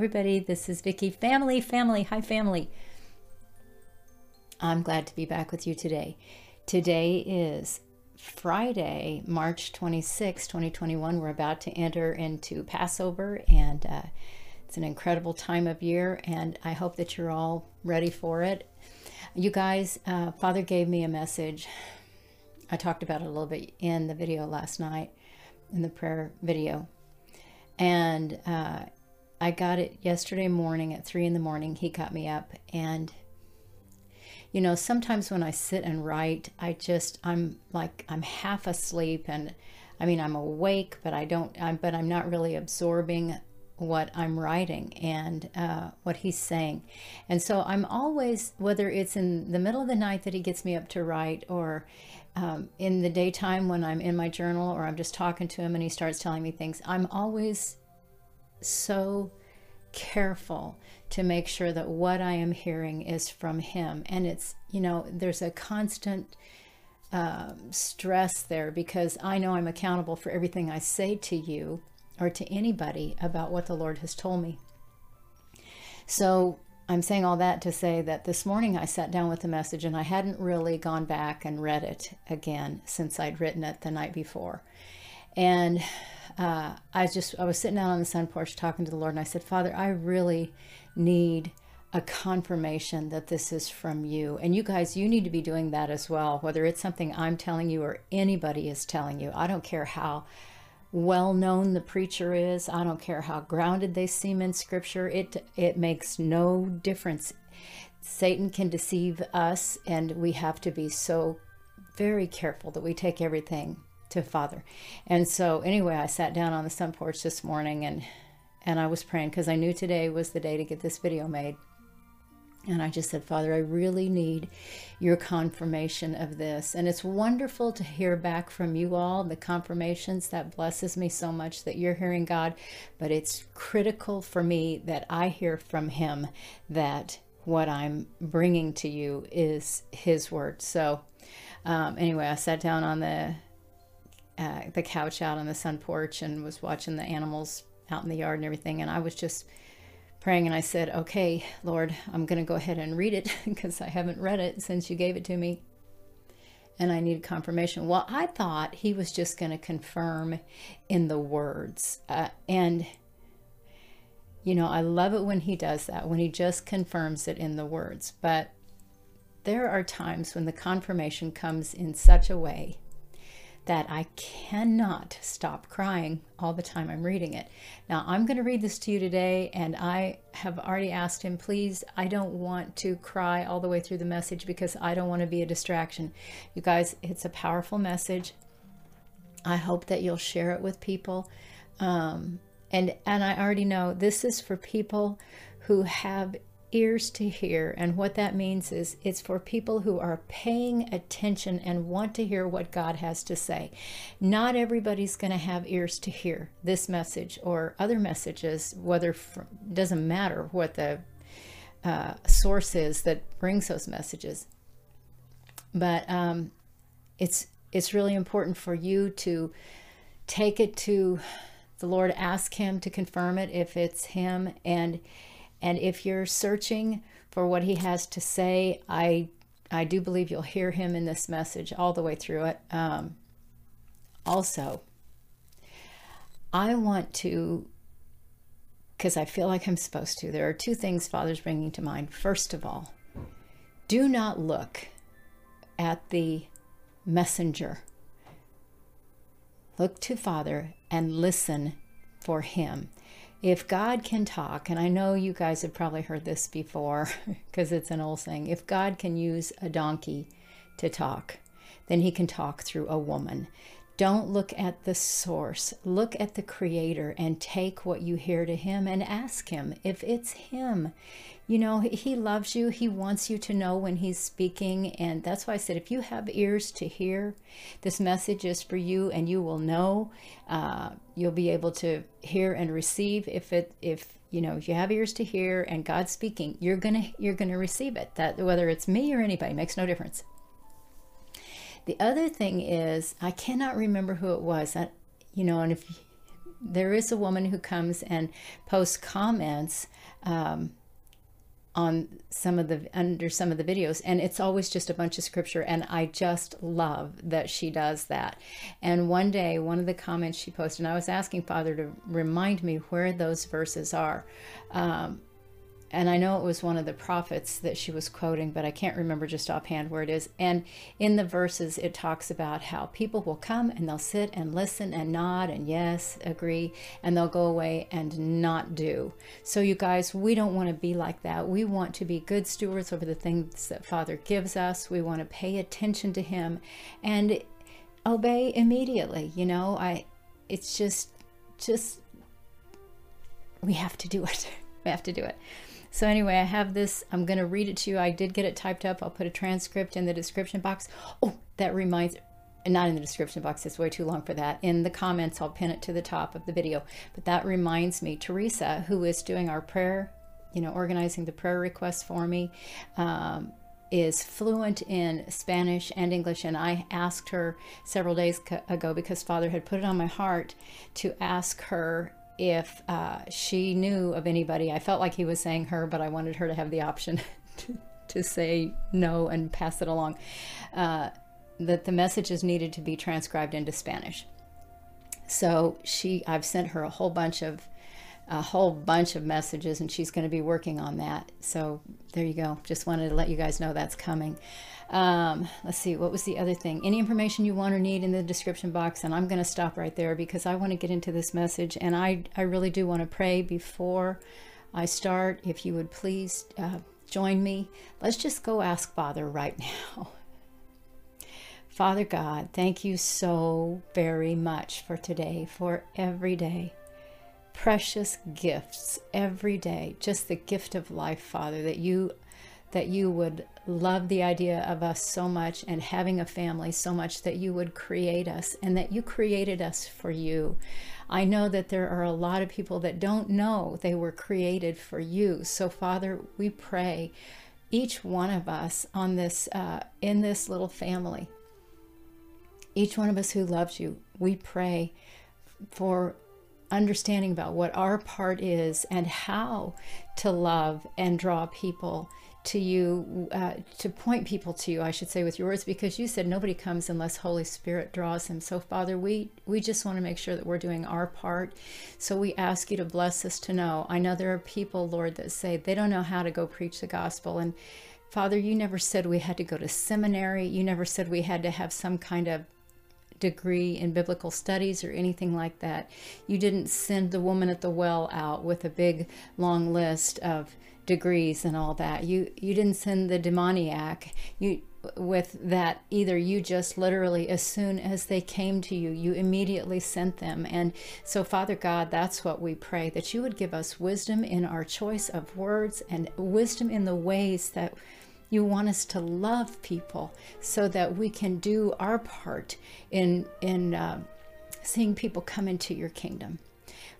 Everybody. This is Vicki. Family, family. Hi, family. I'm glad to be back with you today. Today is Friday, March 26, 2021. We're about to enter into Passover, and uh, it's an incredible time of year, and I hope that you're all ready for it. You guys, uh, Father gave me a message. I talked about it a little bit in the video last night, in the prayer video. And uh, I got it yesterday morning at three in the morning. He got me up, and you know, sometimes when I sit and write, I just, I'm like, I'm half asleep and I mean, I'm awake, but I don't, I'm, but I'm not really absorbing what I'm writing and uh, what he's saying. And so I'm always, whether it's in the middle of the night that he gets me up to write or um, in the daytime when I'm in my journal or I'm just talking to him and he starts telling me things, I'm always so careful to make sure that what I am hearing is from Him. And it's, you know, there's a constant um, stress there because I know I'm accountable for everything I say to you or to anybody about what the Lord has told me. So I'm saying all that to say that this morning I sat down with the message and I hadn't really gone back and read it again since I'd written it the night before. And uh, I just, I was sitting out on the sun porch talking to the Lord and I said, Father, I really need a confirmation that this is from you. And you guys, you need to be doing that as well, whether it's something I'm telling you or anybody is telling you. I don't care how well known the preacher is. I don't care how grounded they seem in scripture. It it makes no difference. Satan can deceive us and we have to be so very careful that we take everything to Father. And so anyway, I sat down on the sun porch this morning and and I was praying because I knew today was the day to get this video made. And I just said, Father, I really need your confirmation of this. And it's wonderful to hear back from you all, the confirmations. That blesses me so much that you're hearing God. But it's critical for me that I hear from Him that what I'm bringing to you is His word. So, um, anyway, I sat down on the uh, the couch out on the sun porch and was watching the animals out in the yard and everything. And I was just praying and I said, Okay, Lord, I'm going to go ahead and read it because I haven't read it since you gave it to me. And I need confirmation. Well, I thought he was just going to confirm in the words. Uh, and, you know, I love it when he does that, when he just confirms it in the words. But there are times when the confirmation comes in such a way that I cannot stop crying all the time I'm reading it. Now, I'm going to read this to you today, and I have already asked him, please, I don't want to cry all the way through the message because I don't want to be a distraction. You guys, it's a powerful message. I hope that you'll share it with people. Um, and, and I already know this is for people who have ears to hear. And what that means is it's for people who are paying attention and want to hear what God has to say. Not everybody's going to have ears to hear this message or other messages, whether doesn't matter what the uh, source is that brings those messages. But um, it's it's really important for you to take it to the Lord, ask Him to confirm it if it's Him, and and if you're searching for what he has to say, I I do believe you'll hear him in this message all the way through it. Um, also, I want to, because I feel like I'm supposed to, there are two things Father's bringing to mind. First of all, do not look at the messenger. Look to Father and listen for him if God can talk, and I know you guys have probably heard this before because it's an old saying, if God can use a donkey to talk, then he can talk through a woman. Don't look at the source, look at the creator and take what you hear to him and ask him if it's him. You know, he loves you. He wants you to know when he's speaking. And that's why I said, if you have ears to hear, this message is for you and you will know. Uh, you'll be able to hear and receive if it, if, you know, if you have ears to hear and God's speaking, you're going to, you're going to receive it. That whether it's me or anybody makes no difference. The other thing is, I cannot remember who it was. I, you know, and if there is a woman who comes and posts comments um, on some of the under some of the videos and it's always just a bunch of scripture and i just love that she does that. And one day one of the comments she posted and i was asking father to remind me where those verses are um, and I know it was one of the prophets that she was quoting, but I can't remember just offhand where it is. And in the verses, it talks about how people will come and they'll sit and listen and nod and yes, agree, and they'll go away and not do. So, you guys, we don't want to be like that. We want to be good stewards over the things that Father gives us. We want to pay attention to Him and obey immediately. You know, I, it's just, just, we have to do it. we have to do it. So anyway, I have this. I'm going to read it to you. I did get it typed up. I'll put a transcript in the description box. Oh, that reminds not in the description box, it's way too long for that. In the comments, I'll pin it to the top of the video. But that reminds me, Teresa, who is doing our prayer, you know, organizing the prayer requests for me, um, is fluent in Spanish and English. And I asked her several days ago because Father had put it on my heart to ask her if uh, she knew of anybody. I felt like he was saying her, but I wanted her to have the option to, to say no and pass it along. Uh, that the messages needed to be transcribed into Spanish. So she, I've sent her a whole bunch of a whole bunch of messages and she's going to be working on that. So there you go. Just wanted to let you guys know that's coming. Um, let's see, what was the other thing? Any information you want or need in the description box. And I'm going to stop right there because I want to get into this message. And I, I really do want to pray before I start. If you would please uh, join me, let's just go ask Father right now. Father God, thank you so very much for today, for every day precious gifts every day just the gift of life father that you that you would love the idea of us so much and having a family so much that you would create us and that you created us for you. I know that there are a lot of people that don't know they were created for you. So father we pray each one of us on this uh, in this little family each one of us who loves you we pray for understanding about what our part is and how to love and draw people to you uh, to point people to you i should say with yours because you said nobody comes unless holy spirit draws them. So father we we just want to make sure that we're doing our part. So we ask you to bless us to know. I know there are people lord that say they don't know how to go preach the gospel. And father you never said we had to go to seminary. You never said we had to have some kind of degree in biblical studies or anything like that. You didn't send the woman at the well out with a big long list of degrees and all that. You you didn't send the demoniac. You with that either you just literally as soon as they came to you you immediately sent them and so father god that's what we pray that you would give us wisdom in our choice of words and wisdom in the ways that you want us to love people so that we can do our part in in uh, seeing people come into your kingdom.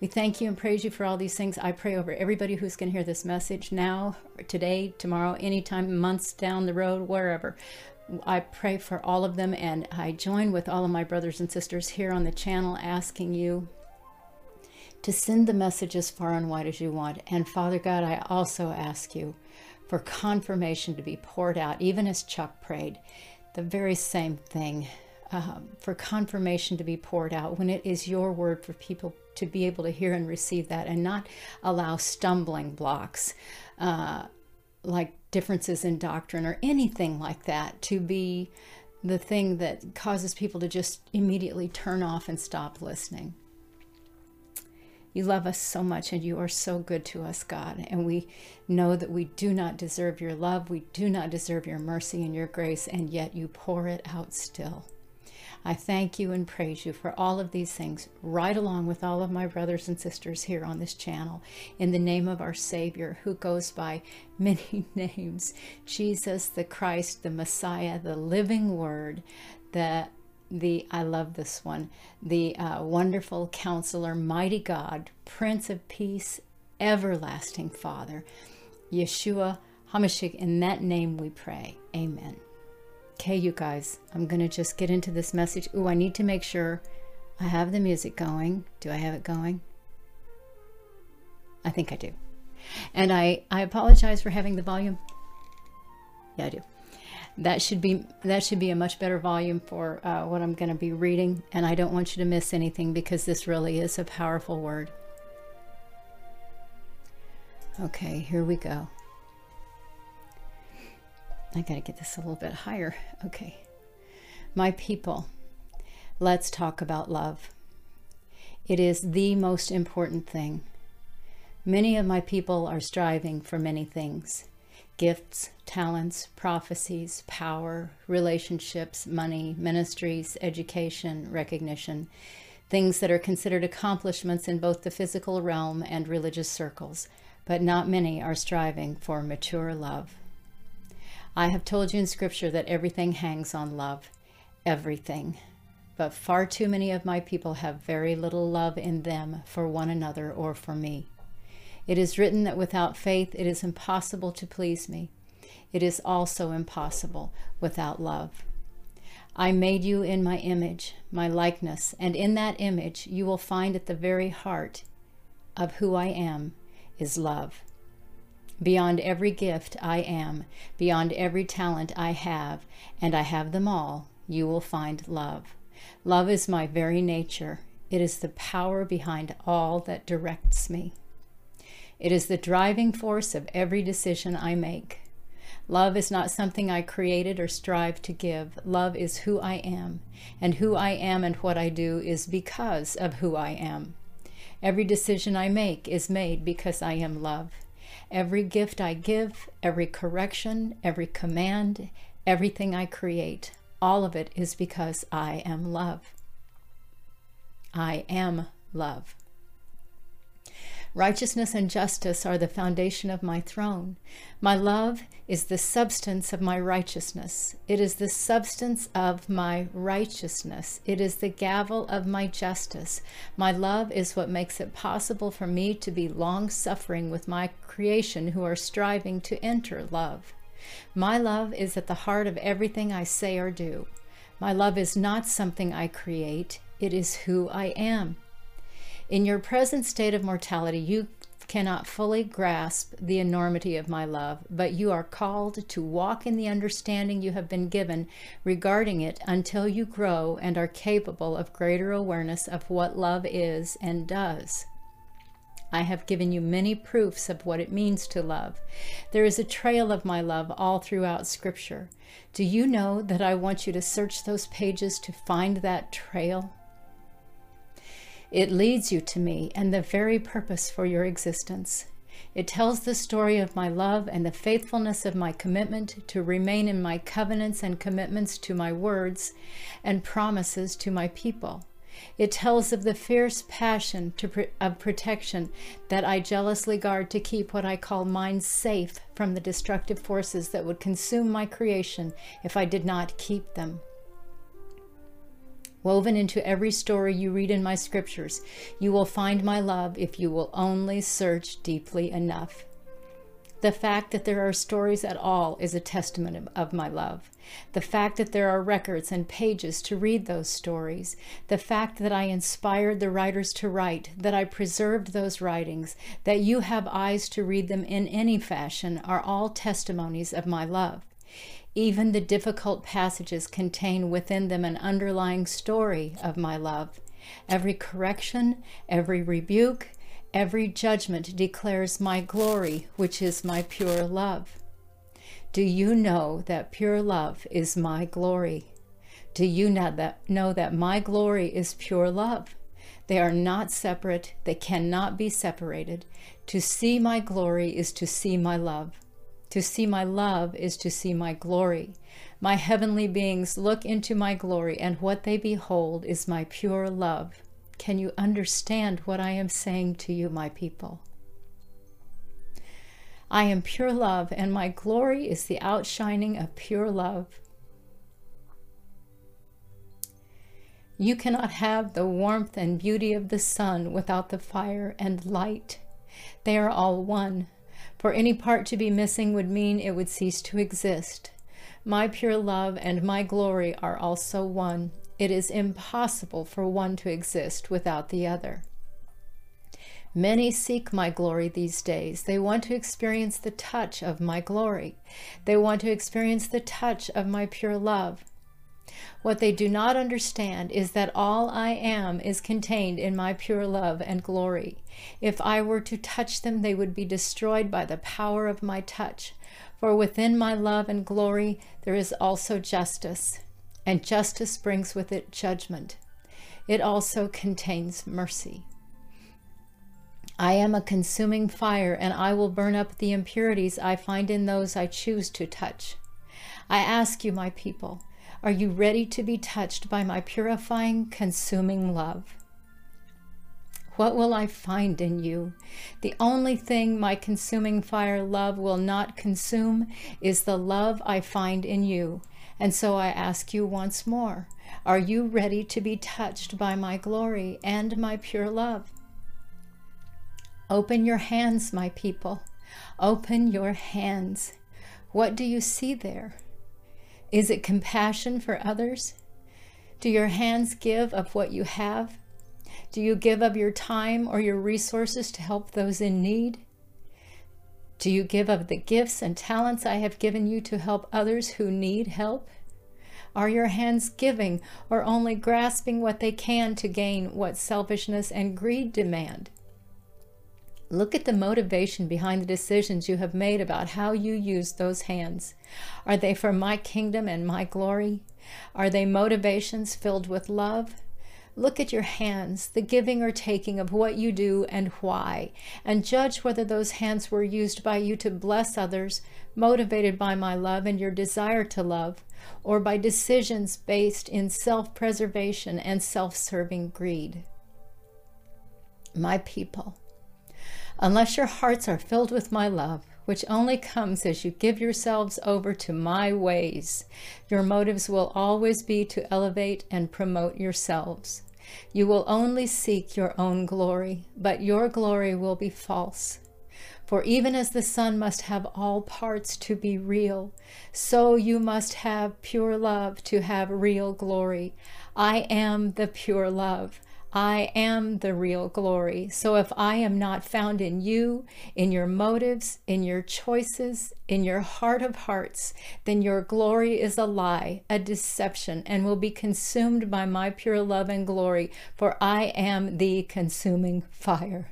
We thank you and praise you for all these things. I pray over everybody who's going to hear this message now, today, tomorrow, anytime, months down the road, wherever. I pray for all of them, and I join with all of my brothers and sisters here on the channel asking you to send the message as far and wide as you want. And Father God, I also ask you for confirmation to be poured out, even as Chuck prayed, the very same thing. Um, for confirmation to be poured out when it is your word for people to be able to hear and receive that and not allow stumbling blocks uh, like differences in doctrine or anything like that to be the thing that causes people to just immediately turn off and stop listening. You love us so much and you are so good to us, God. And we know that we do not deserve your love. We do not deserve your mercy and your grace, and yet you pour it out still. I thank you and praise you for all of these things, right along with all of my brothers and sisters here on this channel, in the name of our Savior, who goes by many names Jesus, the Christ, the Messiah, the living Word, the the I love this one, the uh, wonderful counselor, mighty God, Prince of Peace, everlasting Father, Yeshua HaMashiach. In that name we pray. Amen. Okay, you guys, I'm going to just get into this message. Oh, I need to make sure I have the music going. Do I have it going? I think I do. And I, I apologize for having the volume. Yeah, I do. That should be that should be a much better volume for uh, what I'm going to be reading, and I don't want you to miss anything because this really is a powerful word. Okay, here we go. I got to get this a little bit higher. Okay. My people, let's talk about love. It is the most important thing. Many of my people are striving for many things gifts, talents, prophecies, power, relationships, money, ministries, education, recognition, things that are considered accomplishments in both the physical realm and religious circles, but not many are striving for mature love. I have told you in Scripture that everything hangs on love, everything. But far too many of my people have very little love in them for one another or for me. It is written that without faith it is impossible to please me. It is also impossible without love. I made you in my image, my likeness, and in that image you will find at the very heart of who I am is love. Beyond every gift I am, beyond every talent I have, and I have them all, you will find love. Love is my very nature. It is the power behind all that directs me. It is the driving force of every decision I make. Love is not something I created or strive to give. Love is who I am, and who I am and what I do is because of who I am. Every decision I make is made because I am love. Every gift I give, every correction, every command, everything I create, all of it is because I am love. I am love. Righteousness and justice are the foundation of my throne. My love is the substance of my righteousness. It is the substance of my righteousness. It is the gavel of my justice. My love is what makes it possible for me to be long suffering with my creation who are striving to enter love. My love is at the heart of everything I say or do. My love is not something I create, it is who I am. In your present state of mortality, you cannot fully grasp the enormity of my love, but you are called to walk in the understanding you have been given regarding it until you grow and are capable of greater awareness of what love is and does. I have given you many proofs of what it means to love. There is a trail of my love all throughout Scripture. Do you know that I want you to search those pages to find that trail? It leads you to me and the very purpose for your existence. It tells the story of my love and the faithfulness of my commitment to remain in my covenants and commitments to my words and promises to my people. It tells of the fierce passion of protection that I jealously guard to keep what I call mine safe from the destructive forces that would consume my creation if I did not keep them. Woven into every story you read in my scriptures, you will find my love if you will only search deeply enough. The fact that there are stories at all is a testament of my love. The fact that there are records and pages to read those stories, the fact that I inspired the writers to write, that I preserved those writings, that you have eyes to read them in any fashion are all testimonies of my love. Even the difficult passages contain within them an underlying story of my love. Every correction, every rebuke, every judgment declares my glory, which is my pure love. Do you know that pure love is my glory? Do you know that, know that my glory is pure love? They are not separate, they cannot be separated. To see my glory is to see my love. To see my love is to see my glory. My heavenly beings look into my glory, and what they behold is my pure love. Can you understand what I am saying to you, my people? I am pure love, and my glory is the outshining of pure love. You cannot have the warmth and beauty of the sun without the fire and light. They are all one. For any part to be missing would mean it would cease to exist. My pure love and my glory are also one. It is impossible for one to exist without the other. Many seek my glory these days. They want to experience the touch of my glory. They want to experience the touch of my pure love. What they do not understand is that all I am is contained in my pure love and glory. If I were to touch them, they would be destroyed by the power of my touch. For within my love and glory there is also justice, and justice brings with it judgment. It also contains mercy. I am a consuming fire, and I will burn up the impurities I find in those I choose to touch. I ask you, my people, are you ready to be touched by my purifying, consuming love? What will I find in you? The only thing my consuming fire love will not consume is the love I find in you. And so I ask you once more Are you ready to be touched by my glory and my pure love? Open your hands, my people. Open your hands. What do you see there? Is it compassion for others? Do your hands give of what you have? Do you give of your time or your resources to help those in need? Do you give of the gifts and talents I have given you to help others who need help? Are your hands giving or only grasping what they can to gain what selfishness and greed demand? Look at the motivation behind the decisions you have made about how you use those hands. Are they for my kingdom and my glory? Are they motivations filled with love? Look at your hands, the giving or taking of what you do and why, and judge whether those hands were used by you to bless others, motivated by my love and your desire to love, or by decisions based in self preservation and self serving greed. My people, unless your hearts are filled with my love, which only comes as you give yourselves over to my ways. Your motives will always be to elevate and promote yourselves. You will only seek your own glory, but your glory will be false. For even as the sun must have all parts to be real, so you must have pure love to have real glory. I am the pure love. I am the real glory. So if I am not found in you, in your motives, in your choices, in your heart of hearts, then your glory is a lie, a deception, and will be consumed by my pure love and glory, for I am the consuming fire.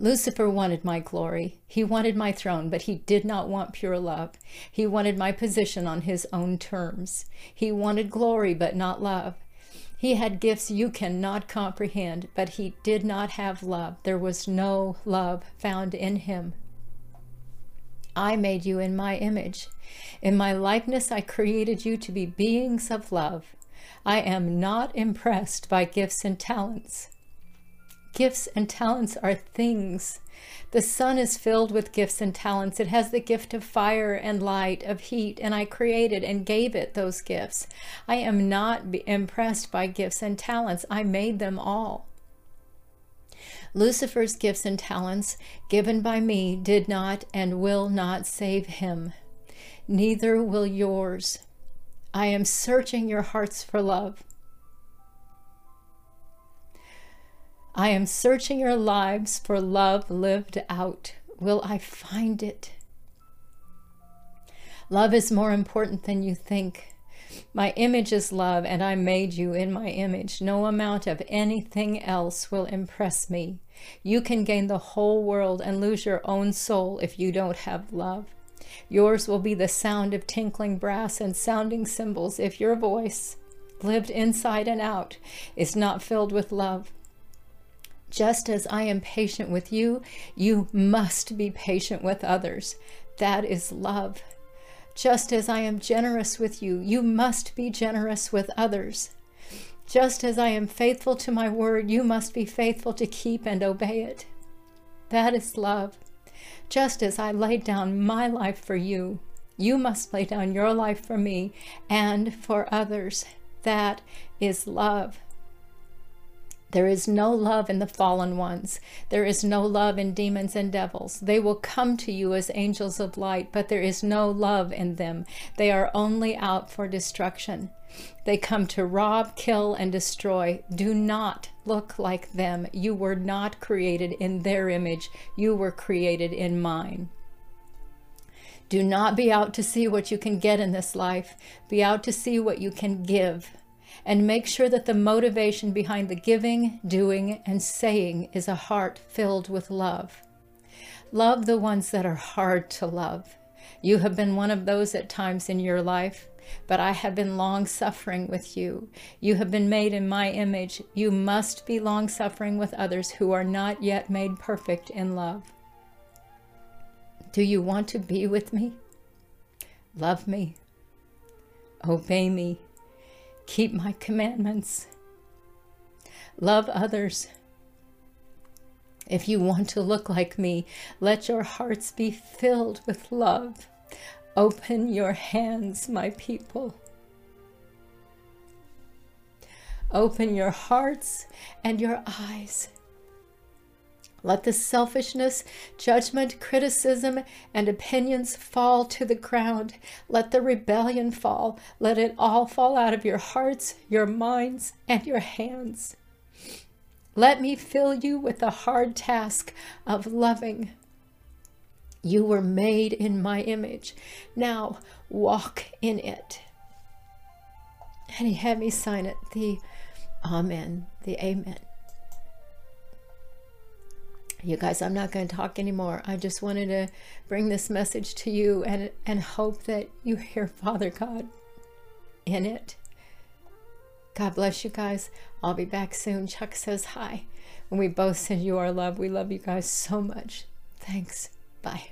Lucifer wanted my glory. He wanted my throne, but he did not want pure love. He wanted my position on his own terms. He wanted glory, but not love. He had gifts you cannot comprehend, but he did not have love. There was no love found in him. I made you in my image. In my likeness, I created you to be beings of love. I am not impressed by gifts and talents. Gifts and talents are things. The sun is filled with gifts and talents. It has the gift of fire and light, of heat, and I created and gave it those gifts. I am not impressed by gifts and talents. I made them all. Lucifer's gifts and talents, given by me, did not and will not save him. Neither will yours. I am searching your hearts for love. I am searching your lives for love lived out. Will I find it? Love is more important than you think. My image is love, and I made you in my image. No amount of anything else will impress me. You can gain the whole world and lose your own soul if you don't have love. Yours will be the sound of tinkling brass and sounding cymbals if your voice, lived inside and out, is not filled with love. Just as I am patient with you, you must be patient with others. That is love. Just as I am generous with you, you must be generous with others. Just as I am faithful to my word, you must be faithful to keep and obey it. That is love. Just as I laid down my life for you, you must lay down your life for me and for others. That is love. There is no love in the fallen ones. There is no love in demons and devils. They will come to you as angels of light, but there is no love in them. They are only out for destruction. They come to rob, kill, and destroy. Do not look like them. You were not created in their image, you were created in mine. Do not be out to see what you can get in this life. Be out to see what you can give and make sure that the motivation behind the giving, doing, and saying is a heart filled with love. Love the ones that are hard to love. You have been one of those at times in your life, but I have been long suffering with you. You have been made in my image. You must be long suffering with others who are not yet made perfect in love. Do you want to be with me? Love me. Obey me. Keep my commandments. Love others. If you want to look like me, let your hearts be filled with love. Open your hands, my people. Open your hearts and your eyes let the selfishness, judgment, criticism, and opinions fall to the ground. Let the rebellion fall. Let it all fall out of your hearts, your minds, and your hands. Let me fill you with the hard task of loving. You were made in my image. Now walk in it. And he had me sign it, the Amen, the Amen. You guys, I'm not going to talk anymore. I just wanted to bring this message to you and, and hope that you hear Father God in it. God bless you guys. I'll be back soon. Chuck says hi. And we both send you our love. We love you guys so much. Thanks. Bye.